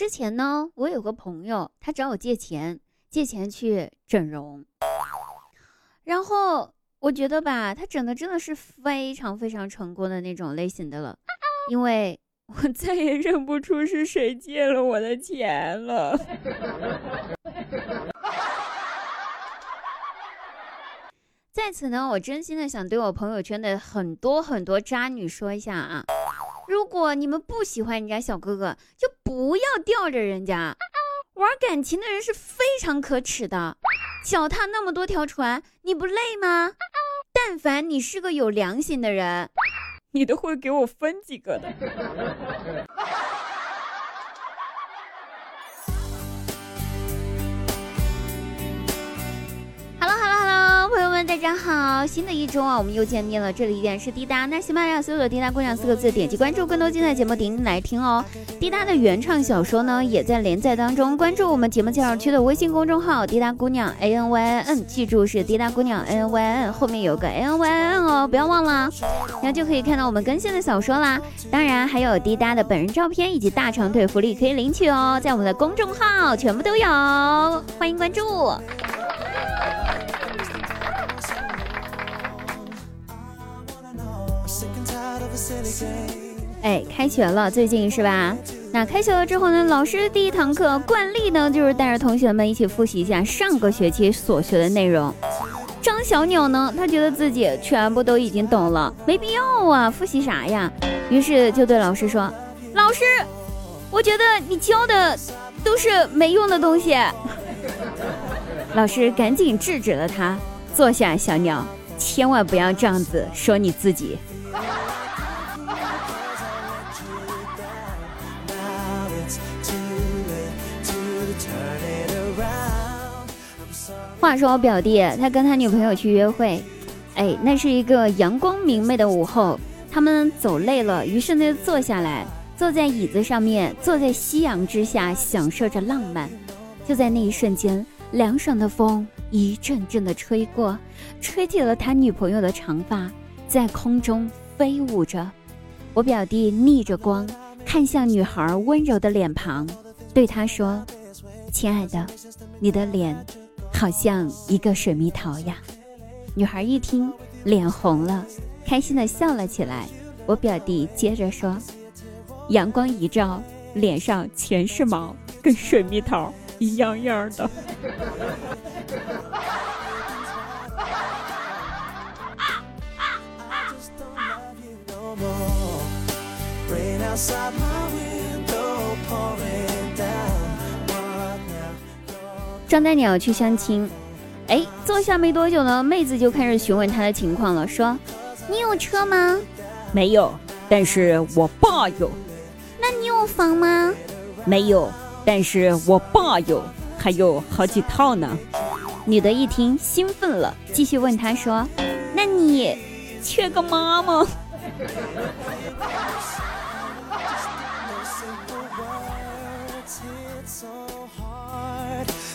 之前呢，我有个朋友，他找我借钱，借钱去整容。然后我觉得吧，他整的真的是非常非常成功的那种类型的了，因为我再也认不出是谁借了我的钱了。在此呢，我真心的想对我朋友圈的很多很多渣女说一下啊，如果你们不喜欢人家小哥哥，就不要吊着人家。玩感情的人是非常可耻的，脚踏那么多条船，你不累吗？但凡你是个有良心的人，你都会给我分几个的。大家好，新的一周啊，我们又见面了。这里依然是滴答，那喜马拉雅所有的滴答姑娘四个字，点击关注，更多精彩节目点来听哦。滴答的原创小说呢，也在连载当中，关注我们节目介绍区的微信公众号滴答姑娘 A N Y I N，记住是滴答姑娘 A N Y I N，后面有个 A N Y I N 哦，不要忘了，然后就可以看到我们更新的小说啦。当然还有滴答的本人照片以及大长腿福利可以领取哦，在我们的公众号全部都有，欢迎关注。哎，开学了，最近是吧？那开学了之后呢，老师第一堂课惯例呢，就是带着同学们一起复习一下上个学期所学的内容。张小鸟呢，他觉得自己全部都已经懂了，没必要啊，复习啥呀？于是就对老师说：“老师，我觉得你教的都是没用的东西。”老师赶紧制止了他：“坐下，小鸟，千万不要这样子说你自己。”话说我表弟，他跟他女朋友去约会，哎，那是一个阳光明媚的午后，他们走累了，于是呢坐下来，坐在椅子上面，坐在夕阳之下，享受着浪漫。就在那一瞬间，凉爽的风一阵阵的吹过，吹起了他女朋友的长发，在空中飞舞着。我表弟逆着光，看向女孩温柔的脸庞，对她说：“亲爱的，你的脸。”好像一个水蜜桃呀！女孩一听，脸红了，开心的笑了起来。我表弟接着说：“阳光一照，脸上全是毛，跟水蜜桃一样样的。”张大鸟去相亲，哎，坐下没多久呢，妹子就开始询问他的情况了，说：“你有车吗？没有，但是我爸有。那你有房吗？没有，但是我爸有，还有好几套呢。”女的一听兴奋了，继续问他说：“那你缺个妈吗？”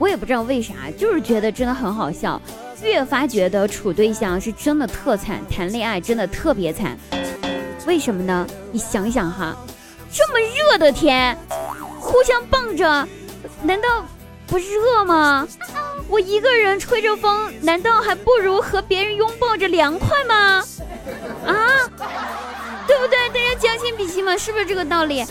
我也不知道为啥，就是觉得真的很好笑。越发觉得处对象是真的特惨，谈恋爱真的特别惨。为什么呢？你想想哈，这么热的天，互相抱着，难道不热吗？我一个人吹着风，难道还不如和别人拥抱着凉快吗？啊，对不对？大家将心比心嘛，是不是这个道理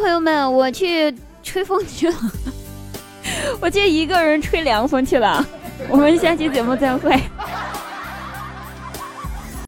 朋友们，我去吹风去了，我去一个人吹凉风去了。我们下期节目再会。